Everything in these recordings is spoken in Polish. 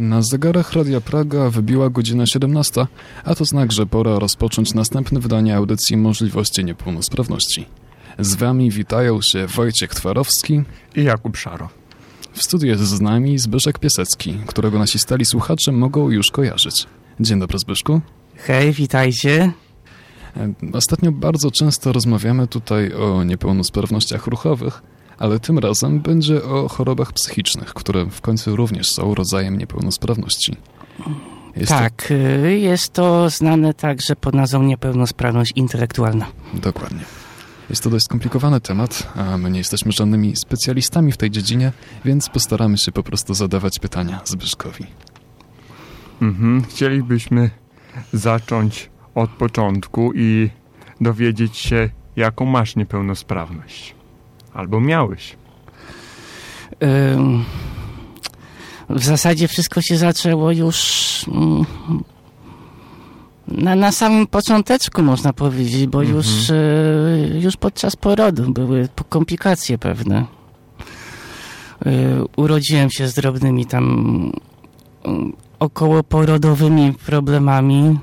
Na zegarach Radia Praga wybiła godzina 17, a to znak, że pora rozpocząć następne wydanie audycji Możliwości Niepełnosprawności. Z Wami witają się Wojciech Twarowski i Jakub Szaro. W studiu jest z nami Zbyszek Piesecki, którego nasi stali słuchacze mogą już kojarzyć. Dzień dobry Zbyszku. Hej, witajcie. Ostatnio bardzo często rozmawiamy tutaj o niepełnosprawnościach ruchowych, ale tym razem będzie o chorobach psychicznych, które w końcu również są rodzajem niepełnosprawności. Jest tak, to... Y, jest to znane także pod nazwą niepełnosprawność intelektualna. Dokładnie. Jest to dość skomplikowany temat, a my nie jesteśmy żadnymi specjalistami w tej dziedzinie, więc postaramy się po prostu zadawać pytania Zbyszkowi. Mhm. Chcielibyśmy zacząć od początku i dowiedzieć się, jaką masz niepełnosprawność. Albo miałeś. w zasadzie wszystko się zaczęło już mm, na, na samym począteczku, można powiedzieć, bo mhm. już, e, już podczas porodu były komplikacje pewne. E, urodziłem się z drobnymi tam mm, okołoporodowymi problemami.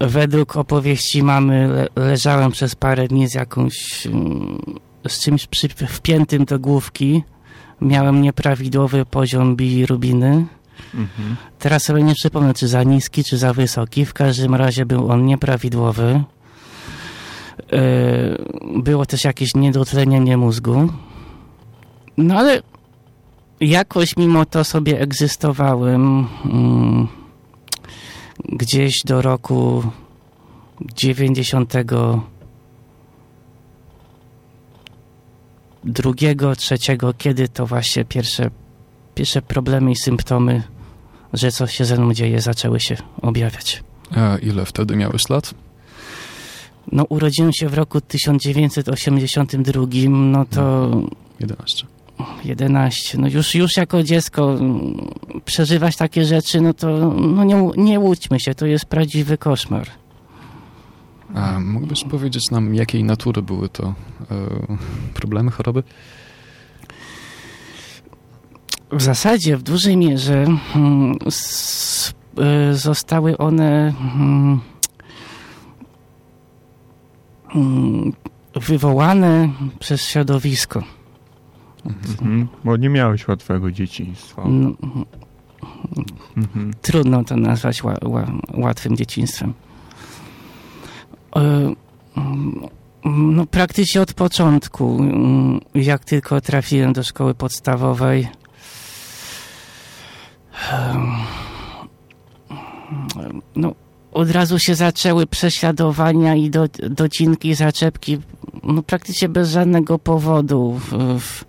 Według opowieści mamy le leżałem przez parę dni z jakąś mm, z czymś przy, wpiętym do główki. Miałem nieprawidłowy poziom bilirubiny. Mhm. Teraz sobie nie przypomnę, czy za niski, czy za wysoki. W każdym razie był on nieprawidłowy. E, było też jakieś niedotlenienie mózgu. No ale jakoś mimo to sobie egzystowałem mm, gdzieś do roku 90 drugiego, trzeciego, kiedy to właśnie pierwsze, pierwsze problemy i symptomy, że coś się ze mną dzieje, zaczęły się objawiać. A ile wtedy miałeś lat? No urodziłem się w roku 1982, no to... 11. 11. No już, już jako dziecko przeżywać takie rzeczy, no to no nie, nie łudźmy się, to jest prawdziwy koszmar. A mógłbyś powiedzieć nam, jakiej natury były to e, problemy, choroby? W zasadzie w dużej mierze mm, s, e, zostały one mm, mm, wywołane przez środowisko. Mhm, bo nie miałeś łatwego dzieciństwa. No, mhm. Trudno to nazwać ła, ła, łatwym dzieciństwem. E, no, praktycznie od początku, jak tylko trafiłem do szkoły podstawowej, no, od razu się zaczęły prześladowania i do, docinki, zaczepki, no, praktycznie bez żadnego powodu. W, w,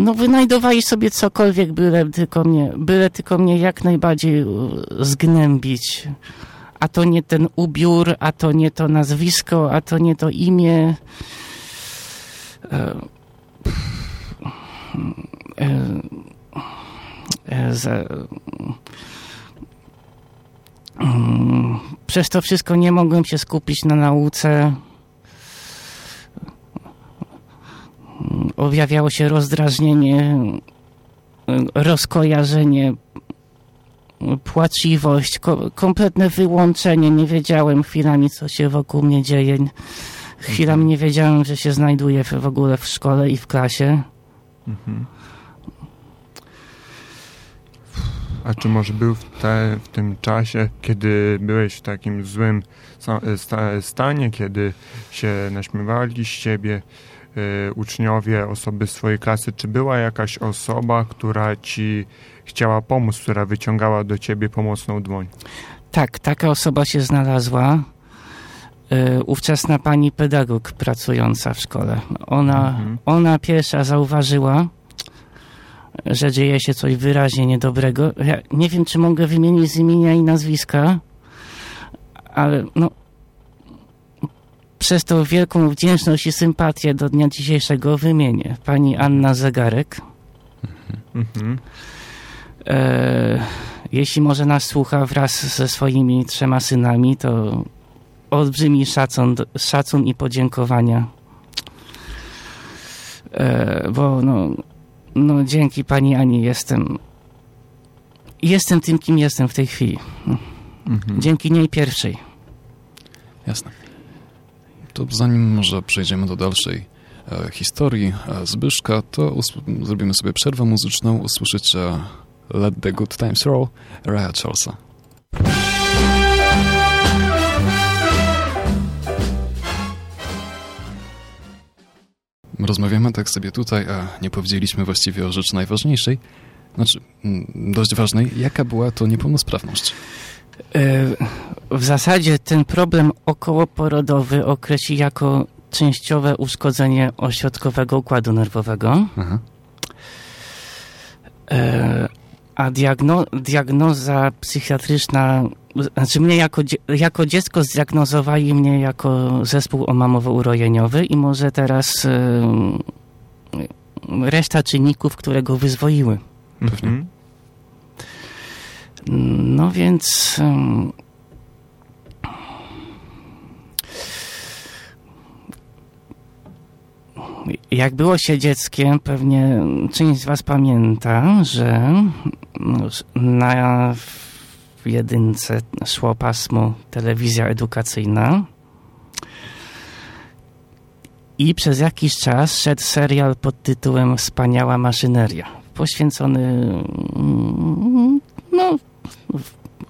no wynajdowali sobie cokolwiek, byle tylko mnie, byle tylko mnie jak najbardziej e, zgnębić. A to nie ten ubiór, a to nie to nazwisko, a to nie to imię. E, e, mm, przez to wszystko nie mogłem się skupić na nauce. objawiało się rozdrażnienie, rozkojarzenie, płaciwość, kompletne wyłączenie. Nie wiedziałem chwilami, co się wokół mnie dzieje. Chwilami nie wiedziałem, że się znajduję w ogóle w szkole i w klasie. Mhm. A czy może był w, te, w, tym czasie, kiedy byłeś w takim złym stanie, kiedy się naśmiewali z ciebie, Y, uczniowie, osoby swojej klasy, czy była jakaś osoba, która ci chciała pomóc, która wyciągała do ciebie pomocną dłoń? Tak, taka osoba się znalazła. Y, ówczesna pani pedagog pracująca w szkole. Ona, mhm. ona pierwsza zauważyła, że dzieje się coś wyraźnie niedobrego. Ja nie wiem, czy mogę wymienić z imienia i nazwiska, ale no, przez to wielką wdzięczność i sympatię do dnia dzisiejszego wymienię. Pani Anna Zegarek. Mhm. E, jeśli może nas słucha wraz ze swoimi trzema synami, to olbrzymi szacun, szacun i podziękowania. E, bo no, no dzięki pani Ani jestem jestem tym, kim jestem w tej chwili. Mhm. Dzięki niej pierwszej. Jasne. To zanim może przejdziemy do dalszej e, historii e, Zbyszka, to zrobimy sobie przerwę muzyczną. Usłyszycie Let the Good Times Roll Raya Charlesa. Rozmawiamy tak sobie tutaj, a nie powiedzieliśmy właściwie o rzeczy najważniejszej. Znaczy, dość ważnej. Jaka była to niepełnosprawność? E, W zasadzie ten problem okołoporodowy określi jako częściowe uszkodzenie ośrodkowego układu nerwowego, Aha. e, a diagno, diagnoza psychiatryczna, znaczy mnie jako, jako dziecko zdiagnozowali mnie jako zespół omamowo-urojeniowy i może teraz e, reszta czynników, które go wyzwoiły. Mhm. No więc. em, Jak było się dzieckiem, pewnie część z Was pamięta, że no, na w jedynce szło pasmo telewizja edukacyjna i przez jakiś czas szedł serial pod tytułem Wspaniała maszyneria, poświęcony mm, no,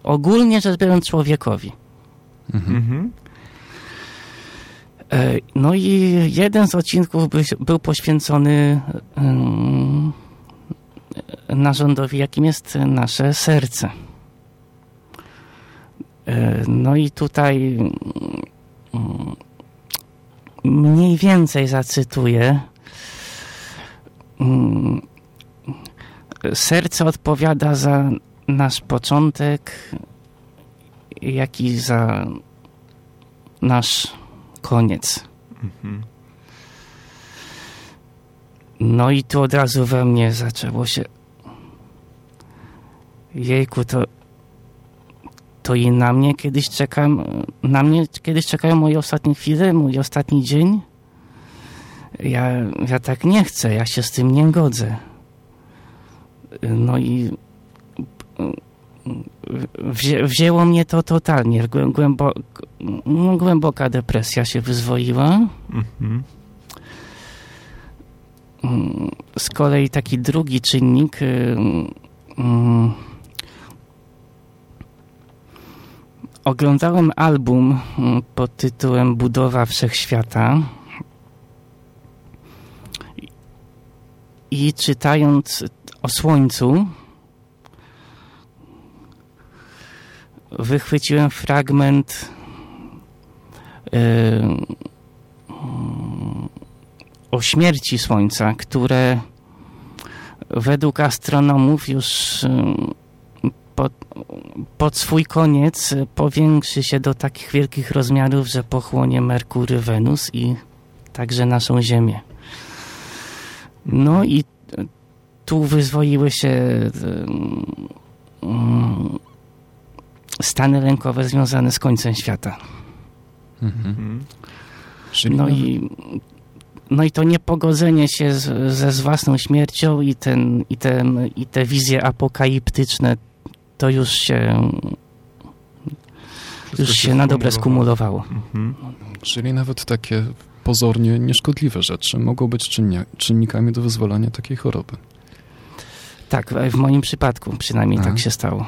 ogólnie rzecz biorąc człowiekowi. Mhm. Mhm. E, No i jeden z odcinków był, poświęcony em, narządowi, jakim jest nasze serce. No i tutaj mm, mniej więcej zacytuję. Mm, Serce odpowiada za nasz początek, jak i za nasz koniec. Mhm. No i tu od razu we mnie zaczęło się. Jejku, to. To i na mnie kiedyś czekam. Na mnie kiedyś czekają moje ostatnie chwile, mój ostatni dzień. Ja, ja tak nie chcę, ja się z tym nie godzę. No i. Wzię, wzięło mnie to totalnie. Głę- Głębo, no, głęboka depresja się wyzwoiła. Mhm. Mm, Z kolei taki drugi czynnik. y, mm, Oglądałem album mm, pod tytułem Budowa Wszechświata. I czytając o Słońcu, wychwyciłem fragment y, o śmierci Słońca, które według astronomów już y, pod, pod swój koniec powiększy się do takich wielkich rozmiarów, że pochłonie Merkury, Wenus i także naszą Ziemię. No i tu wyzwoiły się y, y, stany lękowe związane z końcem świata. Mhm. Mhm. No i, no i to niepogodzenie się z, ze z własną śmiercią i, ten, i, ten, i te wizje apokaliptyczne to już się, Wszystko już się na dobre skumulowało. Mhm. Czyli nawet takie pozornie nieszkodliwe rzeczy mogą być czynnia, czynnikami do wyzwolenia takiej choroby. Tak, w moim przypadku przynajmniej Aha. tak się stało.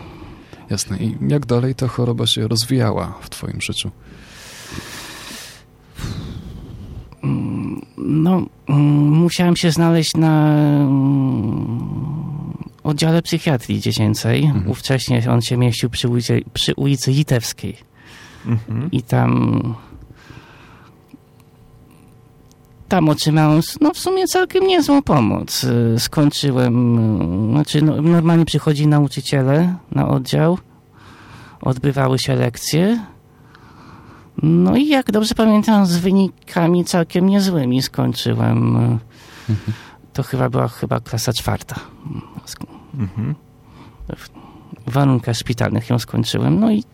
Jasne. I jak dalej ta choroba się rozwijała w twoim życiu? Mm, No, mm, musiałem się znaleźć na mm, oddziale psychiatrii dziecięcej. Mhm. Ówcześnie on się mieścił przy ulicy, przy ulicy Litewskiej. Mhm. i tam tam otrzymałem no w sumie całkiem niezłą pomoc. Skończyłem, znaczy no, normalnie przychodzi nauczyciele na oddział, odbywały się lekcje. No i jak dobrze pamiętam, z wynikami całkiem niezłymi skończyłem. Mhm. To chyba była chyba klasa czwarta. Mhm. w warunkach szpitalnych ją skończyłem. No i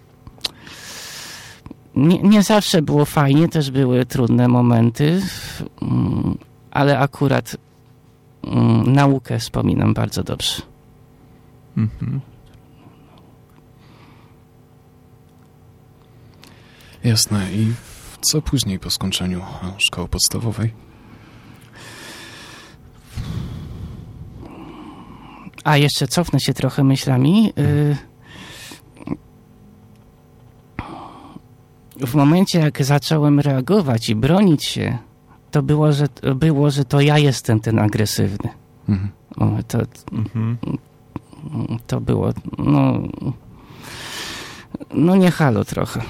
nie, nie zawsze było fajnie, też były trudne momenty. Mm, ale akurat mm, naukę wspominam bardzo dobrze. Mhm. Jasne. I co później po skończeniu szkoły podstawowej? A jeszcze cofnę się trochę myślami. Y, w momencie, jak zacząłem reagować i bronić się, to było, że, było, że to ja jestem ten agresywny. Mhm. To, mhm. to było, no, no nie halo trochę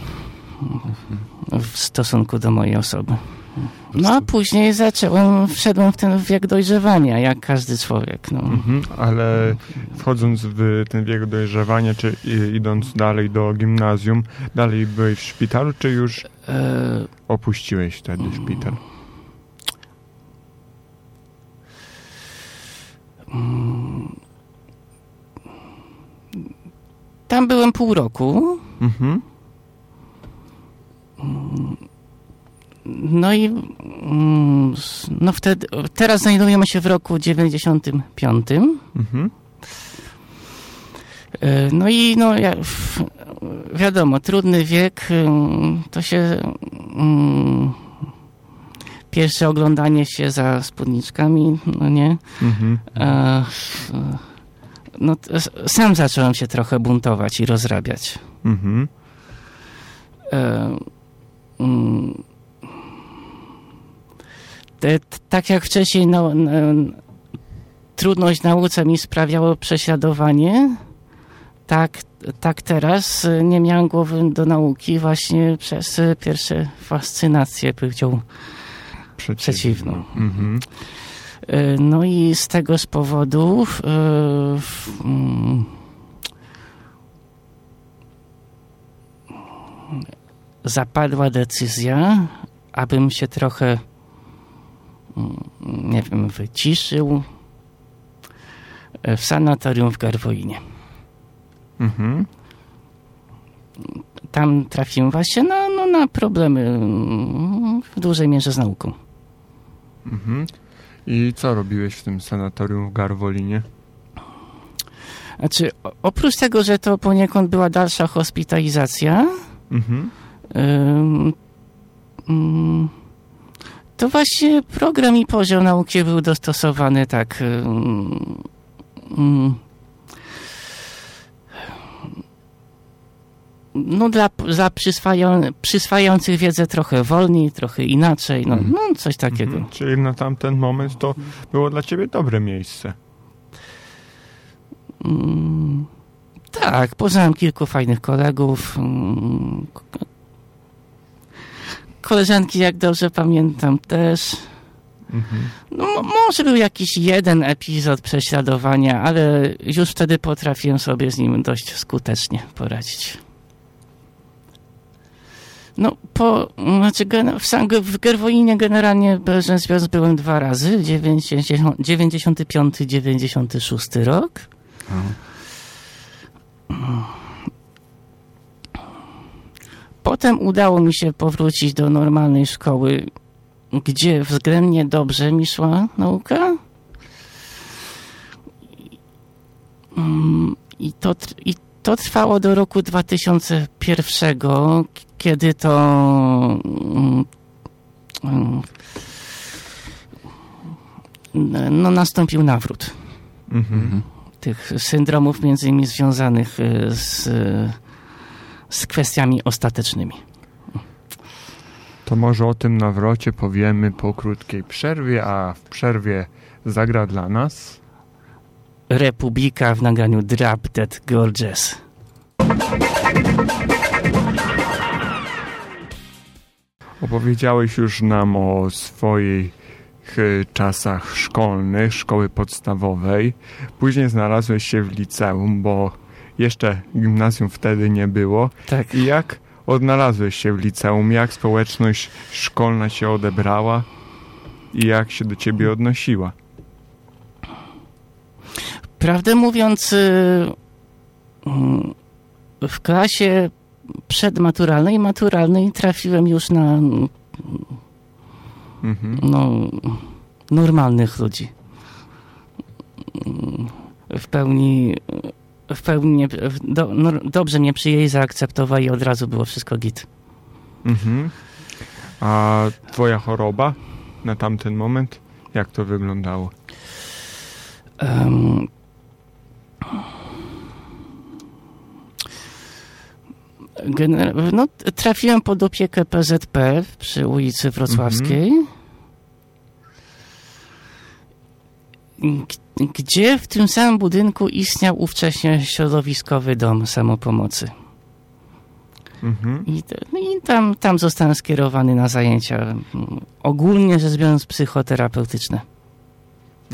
w stosunku do mojej osoby. No a później zacząłem, wszedłem w ten wiek dojrzewania, jak każdy człowiek. No. Mhm, ale wchodząc w ten wiek dojrzewania, czy idąc dalej do gimnazjum, dalej byłeś w szpitalu, czy już e... opuściłeś wtedy szpital? Tam byłem pół roku. Mhm. No i mm, no wtedy, teraz znajdujemy się w roku 95. Mhm. E, no i no wiadomo, trudny wiek to się mm, pierwsze oglądanie się za spódniczkami, no nie. Mhm. E, no, sam zacząłem się trochę buntować i rozrabiać. Mhm. E, mm, tak jak wcześniej no, no, trudność nauce mi sprawiało prześladowanie, tak, tak teraz nie miałem głowy do nauki właśnie przez pierwsze fascynację, powiedział przeciwną. Mhm. E, no i z tego z powodu yy, zapadła decyzja, abym się trochę nie wiem, wyciszył w sanatorium w Garwoinie. Mhm. Tam trafiłem właśnie na, no, na problemy w dużej mierze z nauką. Mhm. I co robiłeś w tym sanatorium w Garwolinie? Znaczy, oprócz tego, że to poniekąd była dalsza hospitalizacja, mhm. To właśnie program i poziom nauki był dostosowany tak. no dla, dla przyswajających wiedzę trochę wolniej, trochę inaczej, no, mhm. no coś takiego. Mhm. Czyli na tamten moment to było dla ciebie dobre miejsce. Mm, tak, poznałem kilku fajnych kolegów. Koleżanki, jak dobrze pamiętam, też. Mhm. No, może był jakiś jeden epizod prześladowania, ale już wtedy potrafiłem sobie z nim dość skutecznie poradzić. No, po, znaczy w, w Gerwoinie generalnie bez związku byłem dwa razy, 95-96 rok. Potem udało mi się powrócić do normalnej szkoły, gdzie względnie dobrze mi szła nauka. I to, i to trwało do roku 2001, kiedy to no, nastąpił nawrót mhm. tych syndromów między innymi związanych e, z, z kwestiami ostatecznymi. To może o tym nawrocie powiemy po krótkiej przerwie, a w przerwie zagra dla nas Republika w nagraniu Drop Dead Gorgeous. Opowiedziałeś już nam o swoich e, czasach szkolnych, szkoły podstawowej. Później znalazłeś się w liceum, bo jeszcze gimnazjum wtedy nie było. Tak. I jak odnalazłeś się w liceum? Jak społeczność szkolna się odebrała? I jak się do ciebie odnosiła? Prawdę mówiąc, y, mm, w klasie przedmaturalnej i maturalnej trafiłem już na mhm. no, normalnych ludzi. W pełni, w pełni nie, do, no, dobrze mnie przyjęli, zaakceptowali i od razu było wszystko git. Mhm. A twoja choroba na tamten moment, jak to wyglądało? Um, no, trafiłem pod opiekę PZP przy ulicy Wrocławskiej. G- gdzie w tym samym budynku istniał ówcześnie środowiskowy dom samopomocy. Mhm. I, no i tam, tam zostałem skierowany na zajęcia ogólnie rzecz biorąc psychoterapeutyczne.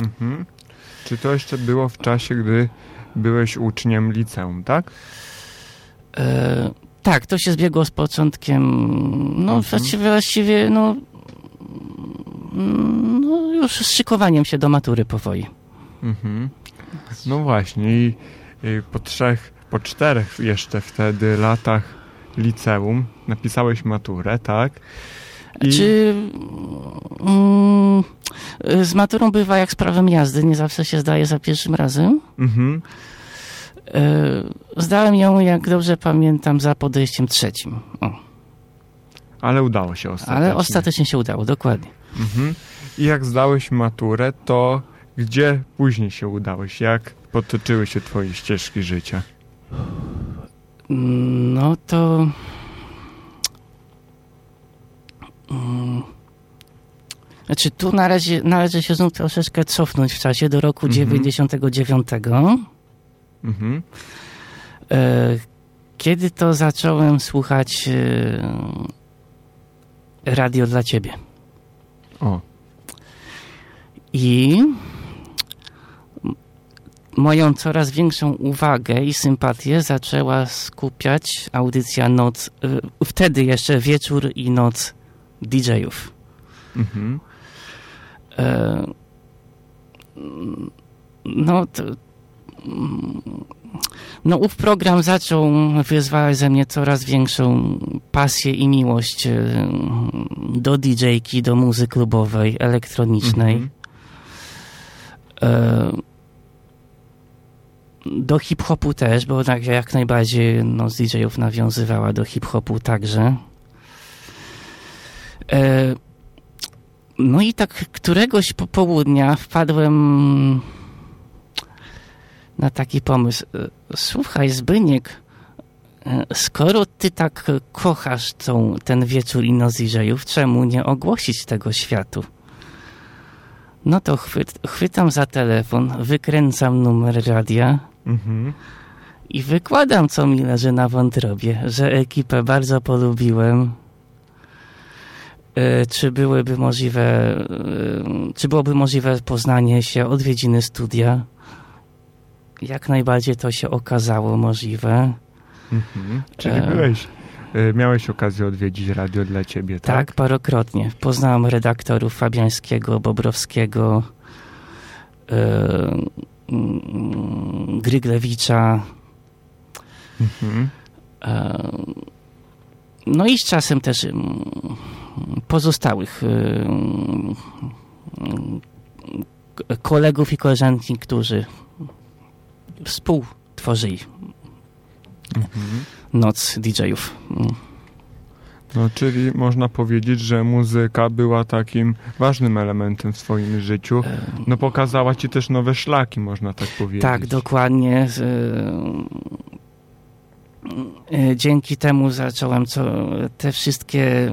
Mhm. Czy to jeszcze było w czasie, gdy byłeś uczniem liceum, tak? E, tak, to się zbiegło z początkiem, no Mhm. właściwie, właściwie no, mm, no już z szykowaniem się do matury powoli. Mhm. No właśnie i, i po trzech, po czterech jeszcze wtedy latach liceum napisałeś maturę, tak? I- Czy mm, z maturą bywa jak z prawem jazdy, nie zawsze się zdaje za pierwszym razem. Mhm. E, zdałem ją, jak dobrze pamiętam, za podejściem trzecim. O, Ale udało się ostatecznie. ale ostatecznie się udało, dokładnie. Mhm. I jak zdałeś maturę, to gdzie później się udałeś? Jak potoczyły się twoje ścieżki życia? No to. Mm. Znaczy, tu na razie należy się znów troszeczkę cofnąć w czasie do roku Mhm. 99. Mhm. E, Kiedy to zacząłem słuchać e, radio dla ciebie. O. I moją coraz większą uwagę i sympatię zaczęła skupiać audycja Noc, y, wtedy jeszcze wieczór i noc DJ-ów. Mhm. E, No, to, mm, no ów program zaczął wyzwalać ze mnie coraz większą pasję i miłość e, do DJ-ki, do muzyki klubowej, elektronicznej. Mhm. E, do hip-hopu też, bo tak jak najbardziej no, z DJ-ów nawiązywała do hip-hopu także. E, no i tak któregoś popołudnia wpadłem na taki pomysł. E, Słuchaj, Zbyniek, e, skoro ty tak kochasz tą, ten wieczór i noc DJ-ów, czemu nie ogłosić tego światu? No to chwyt, chwytam za telefon, wykręcam numer radia Mhm. i wykładam, co mi leży na wątrobie, że ekipę bardzo polubiłem. E, Czy byłyby możliwe, e, czy byłoby możliwe poznanie się, odwiedziny studia? Jak najbardziej to się okazało możliwe. Mhm. Czyli byłeś, miałeś okazję odwiedzić radio dla ciebie, tak? Tak, parokrotnie. Poznałem redaktorów Fabiańskiego, Bobrowskiego, e, mm, Gryglewicza. Mhm. e, No i z czasem też mm, pozostałych e, mm, kolegów i koleżanki, którzy współtworzyli Mhm. Noc DJ-ów. Mm. No, czyli można powiedzieć, że muzyka była takim ważnym elementem w swoim życiu. No pokazała ci też nowe szlaki, można tak powiedzieć. Tak, dokładnie. Z- e, Dzięki temu zacząłem co, te wszystkie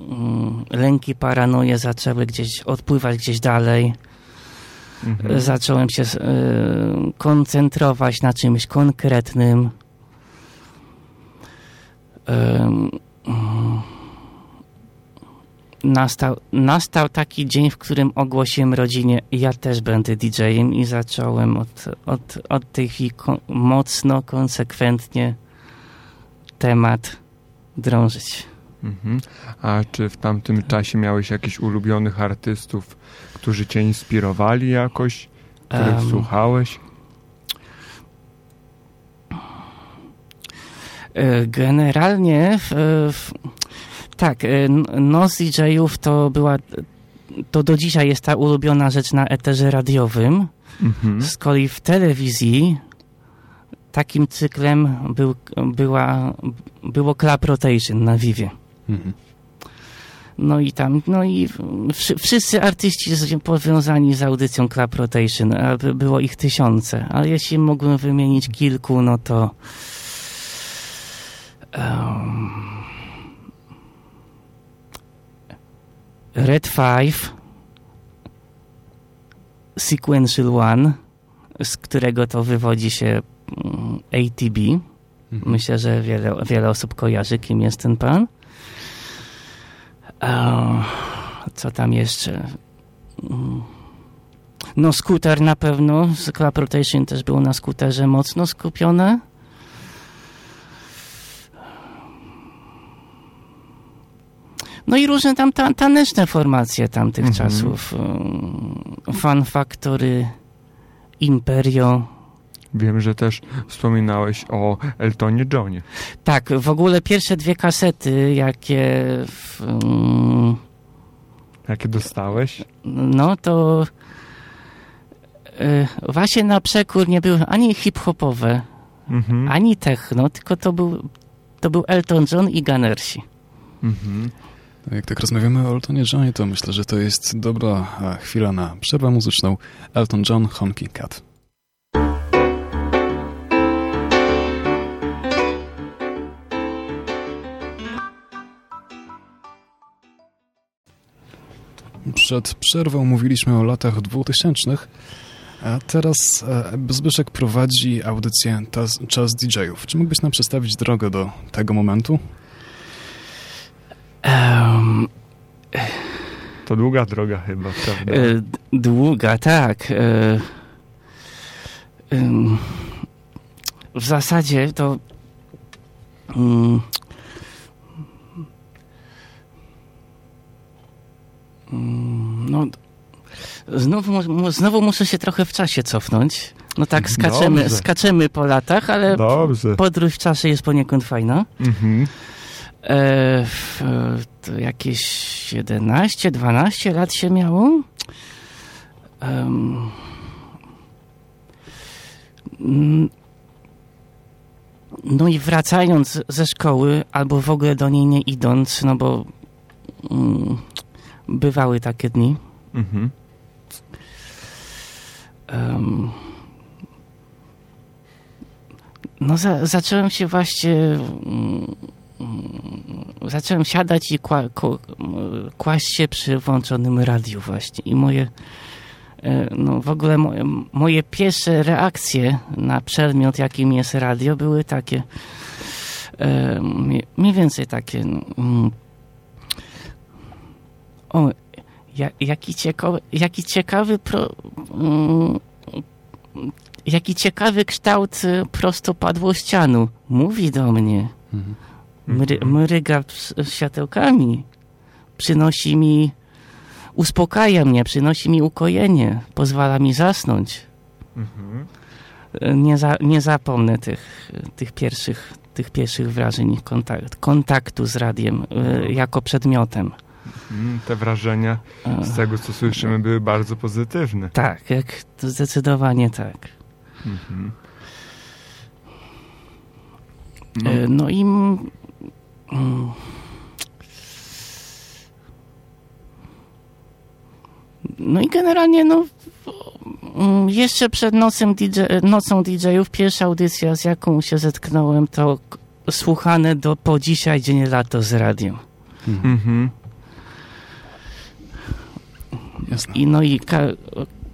mm, lęki, paranoje zaczęły gdzieś odpływać gdzieś dalej. Mhm. Zacząłem się e, koncentrować na czymś konkretnym. Mm, Nastał, nastał taki dzień, w którym ogłosiłem rodzinie, ja też będę DJ-em i zacząłem od, od, od tej chwili ko- mocno, konsekwentnie temat drążyć. Mhm. A czy w tamtym czasie miałeś jakichś ulubionych artystów, którzy cię inspirowali jakoś, których Em, słuchałeś? Generalnie w, w, tak, e, n- Noc DJ-ów to była to do dzisiaj jest ta ulubiona rzecz na eterze radiowym. Mhm. Z kolei w telewizji takim cyklem był, była, było Club Rotation na Vivie. Mhm. No i tam, no i wszy, wszyscy artyści z- powiązani z audycją Club Rotation, było ich tysiące, ale jeśli mógłbym wymienić kilku, no to em, Red 5 Sequential One, z którego to wywodzi się mm, ATB. Mhm. Myślę, że wiele, wiele osób kojarzy, kim jest ten pan. A, co tam jeszcze? Mm. No, skuter na pewno. Club Rotation też było na skuterze mocno skupione. No i różne tam ta, taneczne formacje tamtych Mhm. czasów. Um, Fun Factory, Imperio, Wiem, że też wspominałeś o Eltonie Johnie. Tak, w ogóle pierwsze dwie kasety, jakie w, mm, Jakie dostałeś? no to y, właśnie na przekór nie były ani hip-hopowe, Mhm. ani techno, tylko to był, to był Elton John i Gunnersi. Mhm. Jak tak rozmawiamy o Eltonie Johnie, to myślę, że to jest dobra e, chwila na przerwę muzyczną. Elton John, Honky Cat. Przed przerwą mówiliśmy o latach 2000, a teraz e, Zbyszek prowadzi audycję Czas DJ-ów. Czy mógłbyś nam przedstawić drogę do tego momentu? To długa droga chyba, prawda? e, długa, tak. e, w zasadzie to mm, mm, no znowu, znowu muszę się trochę w czasie cofnąć. No tak, skaczemy, Dobrze. skaczemy po latach, ale Dobrze. podróż w czasie jest poniekąd fajna. Mhm. E, w, to jakieś 11, 12 lat się miało. Mm, no i wracając ze szkoły, albo w ogóle do niej nie idąc, no bo mm, bywały takie dni. Mhm. Em, no, za, zacząłem się właśnie. Mm, zacząłem siadać i kła, kłaść się przy włączonym radiu, właśnie. I moje. e, No, w ogóle moje, moje pierwsze reakcje na przedmiot, jakim jest radio, były takie. e, Mniej więcej takie. no, mm, O, ja, jaki, ciekawy, jaki ciekawy pro, mm, jaki ciekawy kształt y, prostopadłościanu. Mówi do mnie. Mhm. Mry, Mhm. mryga s- światełkami. Przynosi mi, uspokaja mnie, przynosi mi ukojenie. Pozwala mi zasnąć. Mhm. Nie, za, nie zapomnę tych, tych pierwszych tych pierwszych wrażeń kontakt, kontaktu z radiem y, jako przedmiotem. Mm, Te wrażenia E, z tego, co słyszymy, były bardzo pozytywne. Tak, jak to zdecydowanie tak. Mhm. No, No i. No i generalnie, no. mm, Jeszcze przed nocem DJ, nocą DJ-ów pierwsza audycja, z jaką się zetknąłem, to słuchane do po dzisiaj dzień lato z radiem. Mhm. Jasne. I no i ka,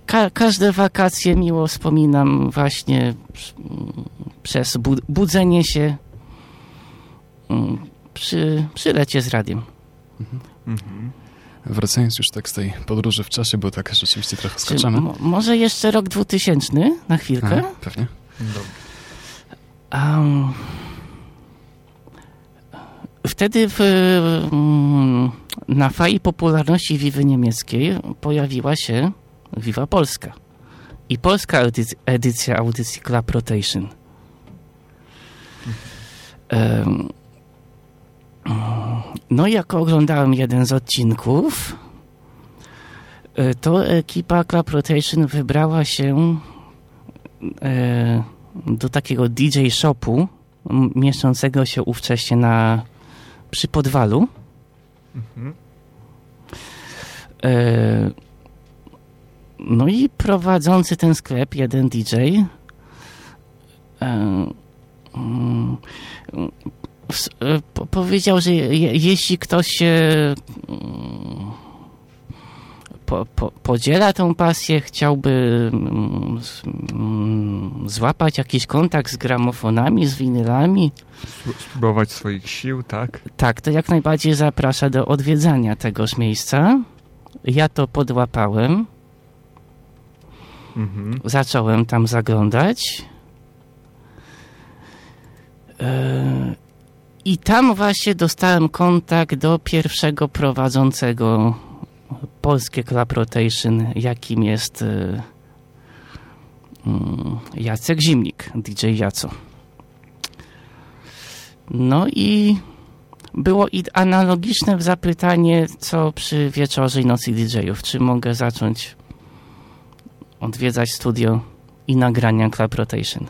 ka, każde wakacje miło wspominam właśnie mm, przez bu, budzenie się mm, przy, przy lecie z radiem. Mhm. Wracając już tak z tej podróży w czasie, bo tak rzeczywiście trochę mo, może jeszcze rok 2000 na chwilkę? A, pewnie. Dobrze. Um, wtedy w, mm, na fali popularności Wiwy niemieckiej pojawiła się Wiwa Polska i polska edyc- edycja audycji Club Rotation. Em, no i jak oglądałem jeden z odcinków, E, to ekipa Club Rotation wybrała się e, do takiego DJ shopu mieszczącego się ówcześnie na przy Podwalu. Mhm. E, no i prowadzący ten sklep, jeden DJ, powiedział, że jeśli ktoś się po, po, podziela tą pasję, chciałby mm, mm, złapać jakiś kontakt z gramofonami, z winylami. Spróbować swoich sił, tak? Tak, to jak najbardziej zaprasza do odwiedzania tegoż miejsca. Ja to podłapałem. Mhm. Zacząłem tam zaglądać. E, I tam właśnie dostałem kontakt do pierwszego prowadzącego polskie club rotation, jakim jest y, mm, Jacek Zimnik, DJ Jaco. No i było i analogiczne zapytanie, co przy wieczorze i nocy DJ-ów. Czy mogę zacząć odwiedzać studio i nagrania Club Rotation?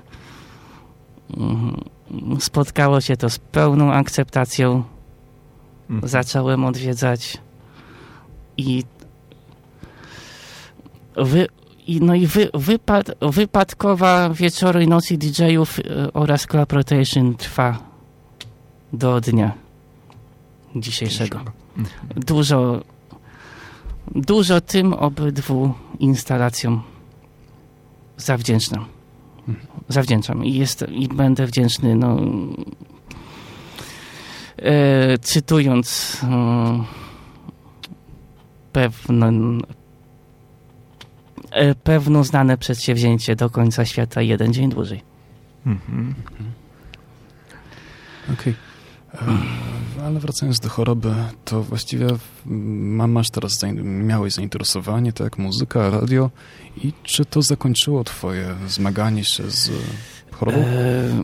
Mhm. Spotkało się to z pełną akceptacją. Mhm. Zacząłem odwiedzać i wy, i, no i wy, wypad, wypadkowa wieczoru i nocy DJ-ów e, oraz Club Rotation trwa do dnia dzisiejszego. Dużo, dużo tym obydwu instalacjom zawdzięczam. Zawdzięczam i, jest, i będę wdzięczny, no, e, cytując e, pewno, e, pewno znane przedsięwzięcie do końca świata jeden dzień dłużej. Mhm. Okej. Okay. E, ale wracając do choroby, to właściwie masz teraz, miałeś zainteresowanie, tak, muzyka, radio i czy to zakończyło twoje zmaganie się z chorobą? E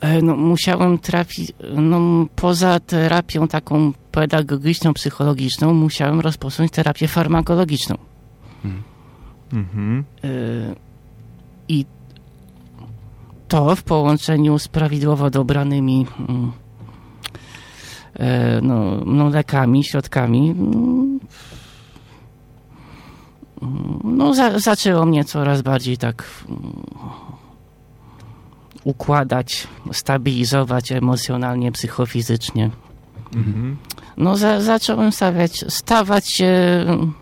E, no, musiałem trafić, no, poza terapią taką pedagogiczną, psychologiczną, musiałem rozpocząć terapię farmakologiczną. Mhm. E, I to w połączeniu z prawidłowo dobranymi mm, e, no, no, lekami, środkami, mm, no, za, zaczęło mnie coraz bardziej tak mm, układać, stabilizować emocjonalnie, psychofizycznie. Mhm. No za, zacząłem stawiać, stawać się no,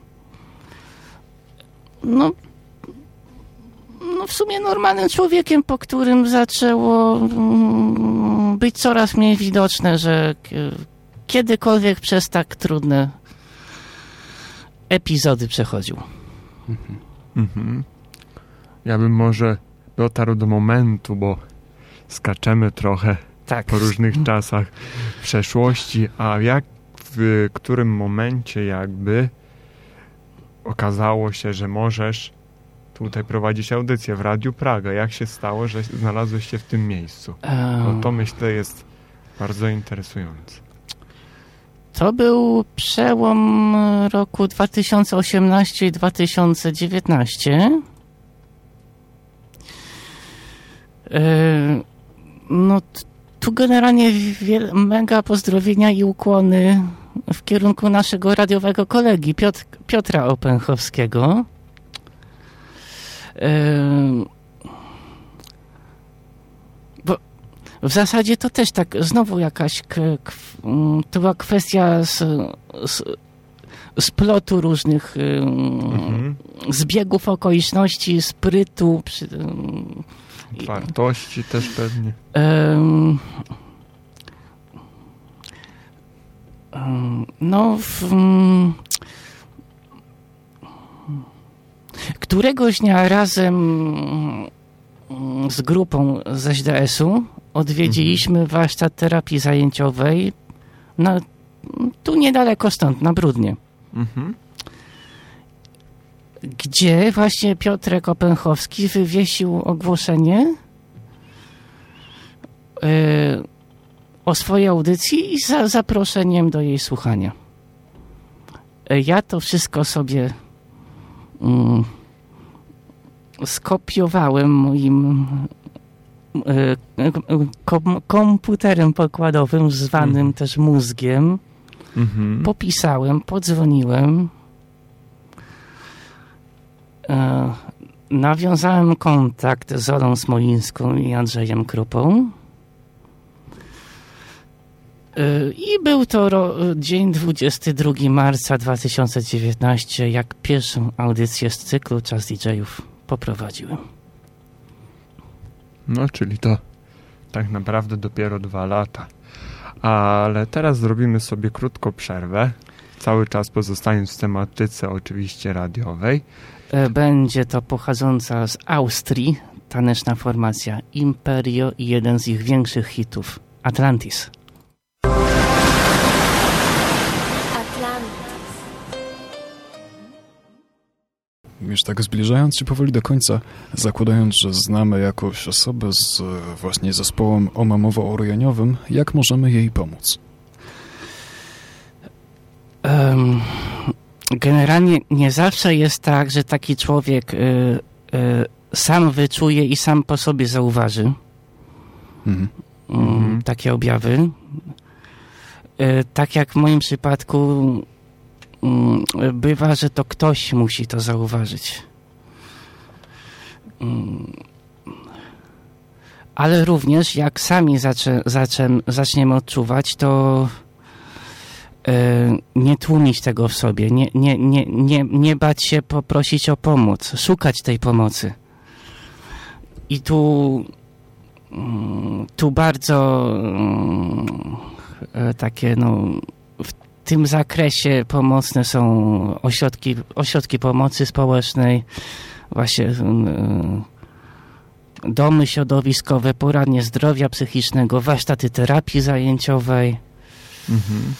no w sumie normalnym człowiekiem, po którym zaczęło mm, być coraz mniej widoczne, że kiedykolwiek przez tak trudne epizody przechodził. Mhm. Mhm. Ja bym może dotarł do momentu, bo skaczemy trochę tak. po różnych czasach przeszłości, a jak w którym momencie jakby okazało się, że możesz tutaj prowadzić audycję w Radiu Praga. Jak się stało, że znalazłeś się w tym miejscu? No to myślę jest bardzo interesujące. To był przełom roku 2018 i 2019. No, tu generalnie mega pozdrowienia i ukłony w kierunku naszego radiowego kolegi Piotr, Piotra Opęchowskiego. Bo w zasadzie to też tak, znowu jakaś to była kwestia z, z, splotu różnych mhm. zbiegów okoliczności, sprytu, przy, Wartości też pewnie. Um, no, w, któregoś dnia razem z grupą z SDS-u odwiedziliśmy mhm. warsztat terapii zajęciowej na, tu niedaleko stąd, na Brudnie. Mhm gdzie właśnie Piotrek Openchowski wywiesił ogłoszenie yy, o swojej audycji i za zaproszeniem do jej słuchania. ja to wszystko sobie mm, skopiowałem moim e, kom, komputerem pokładowym, zwanym Mhm. też mózgiem. Mhm. Popisałem, podzwoniłem. E, nawiązałem kontakt z Olą Smolińską i Andrzejem Krupą. E, I był to dzień 22 marca 2019, jak pierwszą audycję z cyklu Czas DJ-ów poprowadziłem. No, czyli to tak naprawdę dopiero dwa lata. Ale teraz zrobimy sobie krótką przerwę. Cały czas pozostając w tematyce oczywiście radiowej. E, Będzie to pochodząca z Austrii taneczna formacja Imperio i jeden z ich większych hitów Atlantis. Atlantis. Już tak zbliżając się powoli do końca, zakładając, że znamy jakąś osobę z e, właśnie zespołem omamowo-orjeniowym, jak możemy jej pomóc? Em, generalnie nie zawsze jest tak, że taki człowiek y, y, sam wyczuje i sam po sobie zauważy Mhm. mm, Mhm. takie objawy. Y, tak jak w moim przypadku bywa, że to ktoś musi to zauważyć. Mm. Ale również jak sami zaczę, zaczę, zaczniemy odczuwać, to e, nie tłumić tego w sobie, nie, nie, nie, nie, nie bać się poprosić o pomoc, szukać tej pomocy. I tu, mm, tu bardzo mm, e, takie, no, tym zakresie pomocne są ośrodki, ośrodki pomocy społecznej, właśnie mm, domy środowiskowe, poradnie zdrowia psychicznego, warsztaty terapii zajęciowej. Mhm.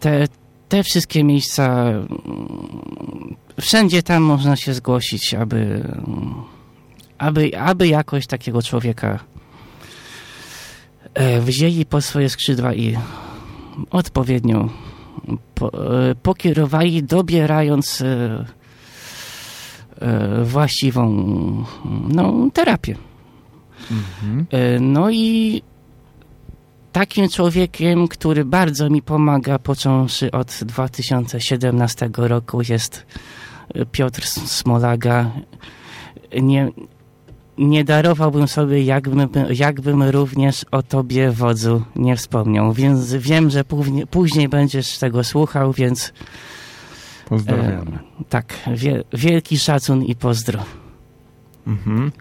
Te, te wszystkie miejsca, mm, wszędzie tam można się zgłosić, aby, mm, aby, aby jakoś takiego człowieka e, wzięli po swoje skrzydła i odpowiednio po, e, pokierowali, dobierając e, e, właściwą no, terapię. Mhm. No i takim człowiekiem, który bardzo mi pomaga, począwszy od 2017 roku, jest Piotr Smolaga. Nie, nie darowałbym sobie, jakbym, jakbym również o tobie, wodzu, nie wspomniał. Więc wiem, że później, później będziesz tego słuchał, więc Pozdrawiamy. tak, wie, wielki szacun i pozdro. Mhm.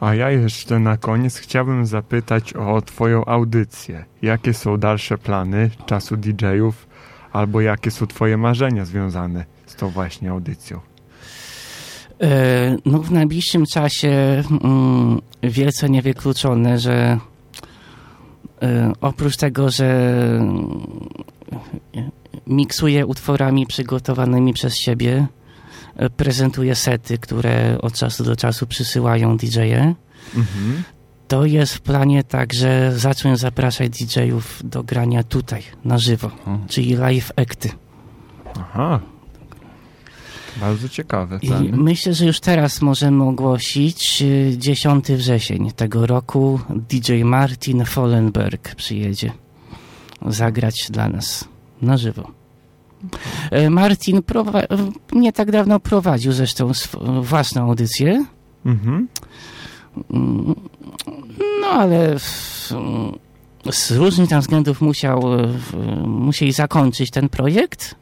A ja jeszcze na koniec chciałbym zapytać o Twoją audycję. Jakie są dalsze plany czasu DJ-ów, albo jakie są Twoje marzenia związane z tą właśnie audycją? E, No w najbliższym czasie mm, wielce niewykluczone, że e, oprócz tego, że mm, miksuję utworami przygotowanymi przez siebie, e, prezentuję sety, które od czasu do czasu przysyłają DJ-e, Mhm. to jest w planie także zacząć zapraszać DJ-ów do grania tutaj, na żywo, O, czyli live acty. Aha. Bardzo ciekawe. I plany. myślę, że już teraz możemy ogłosić y, 10 wrzesień tego roku DJ Martin Follenberg przyjedzie zagrać dla nas na żywo. E, Martin nie tak dawno prowadził zresztą własną audycję, Mhm. Mm, no ale z różnych tam względów musiał, musieli zakończyć ten projekt.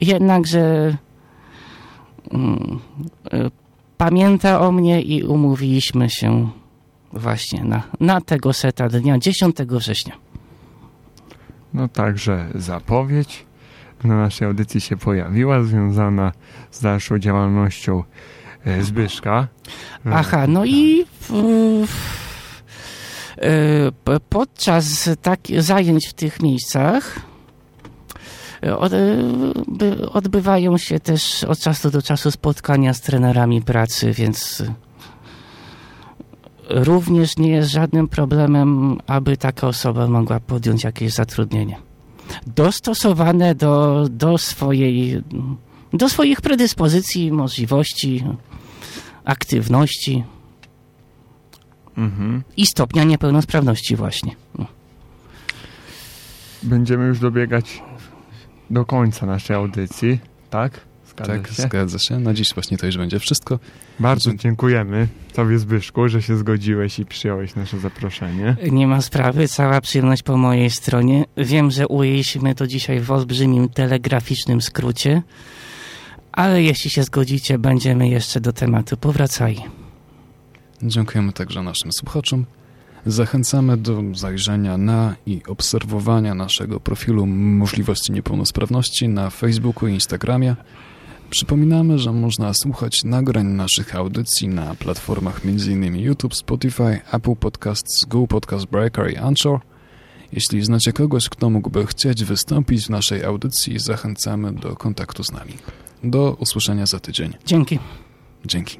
Jednakże pamięta o mnie i umówiliśmy się właśnie na, na tego seta dnia 10 września. No także zapowiedź na naszej audycji się pojawiła, związana z dalszą działalnością e, Zbyszka. E, Aha, no i w, w, e, podczas tak, zajęć w tych miejscach odbywają się też od czasu do czasu spotkania z trenerami pracy, więc również nie jest żadnym problemem, aby taka osoba mogła podjąć jakieś zatrudnienie. dostosowane do, do swojej do swoich predyspozycji, możliwości, aktywności Mhm. i stopnia niepełnosprawności właśnie. Będziemy już dobiegać do końca naszej audycji, tak? Zgadza tak, się? zgadza się. Na dziś właśnie to już będzie wszystko. Bardzo dziękujemy Tobie Zbyszku, że się zgodziłeś i przyjąłeś nasze zaproszenie. Nie ma sprawy, cała przyjemność po mojej stronie. Wiem, że ujęliśmy to dzisiaj w olbrzymim telegraficznym skrócie, ale jeśli się zgodzicie, będziemy jeszcze do tematu powracali. Dziękujemy także naszym słuchaczom. Zachęcamy do zajrzenia na i obserwowania naszego profilu Możliwości Niepełnosprawności na Facebooku i Instagramie. Przypominamy, że można słuchać nagrań naszych audycji na platformach m.in. YouTube, Spotify, Apple Podcasts, Google Podcast Breaker i Anchor. Jeśli znacie kogoś, kto mógłby chcieć wystąpić w naszej audycji, zachęcamy do kontaktu z nami. Do usłyszenia za tydzień. Dzięki. Dzięki.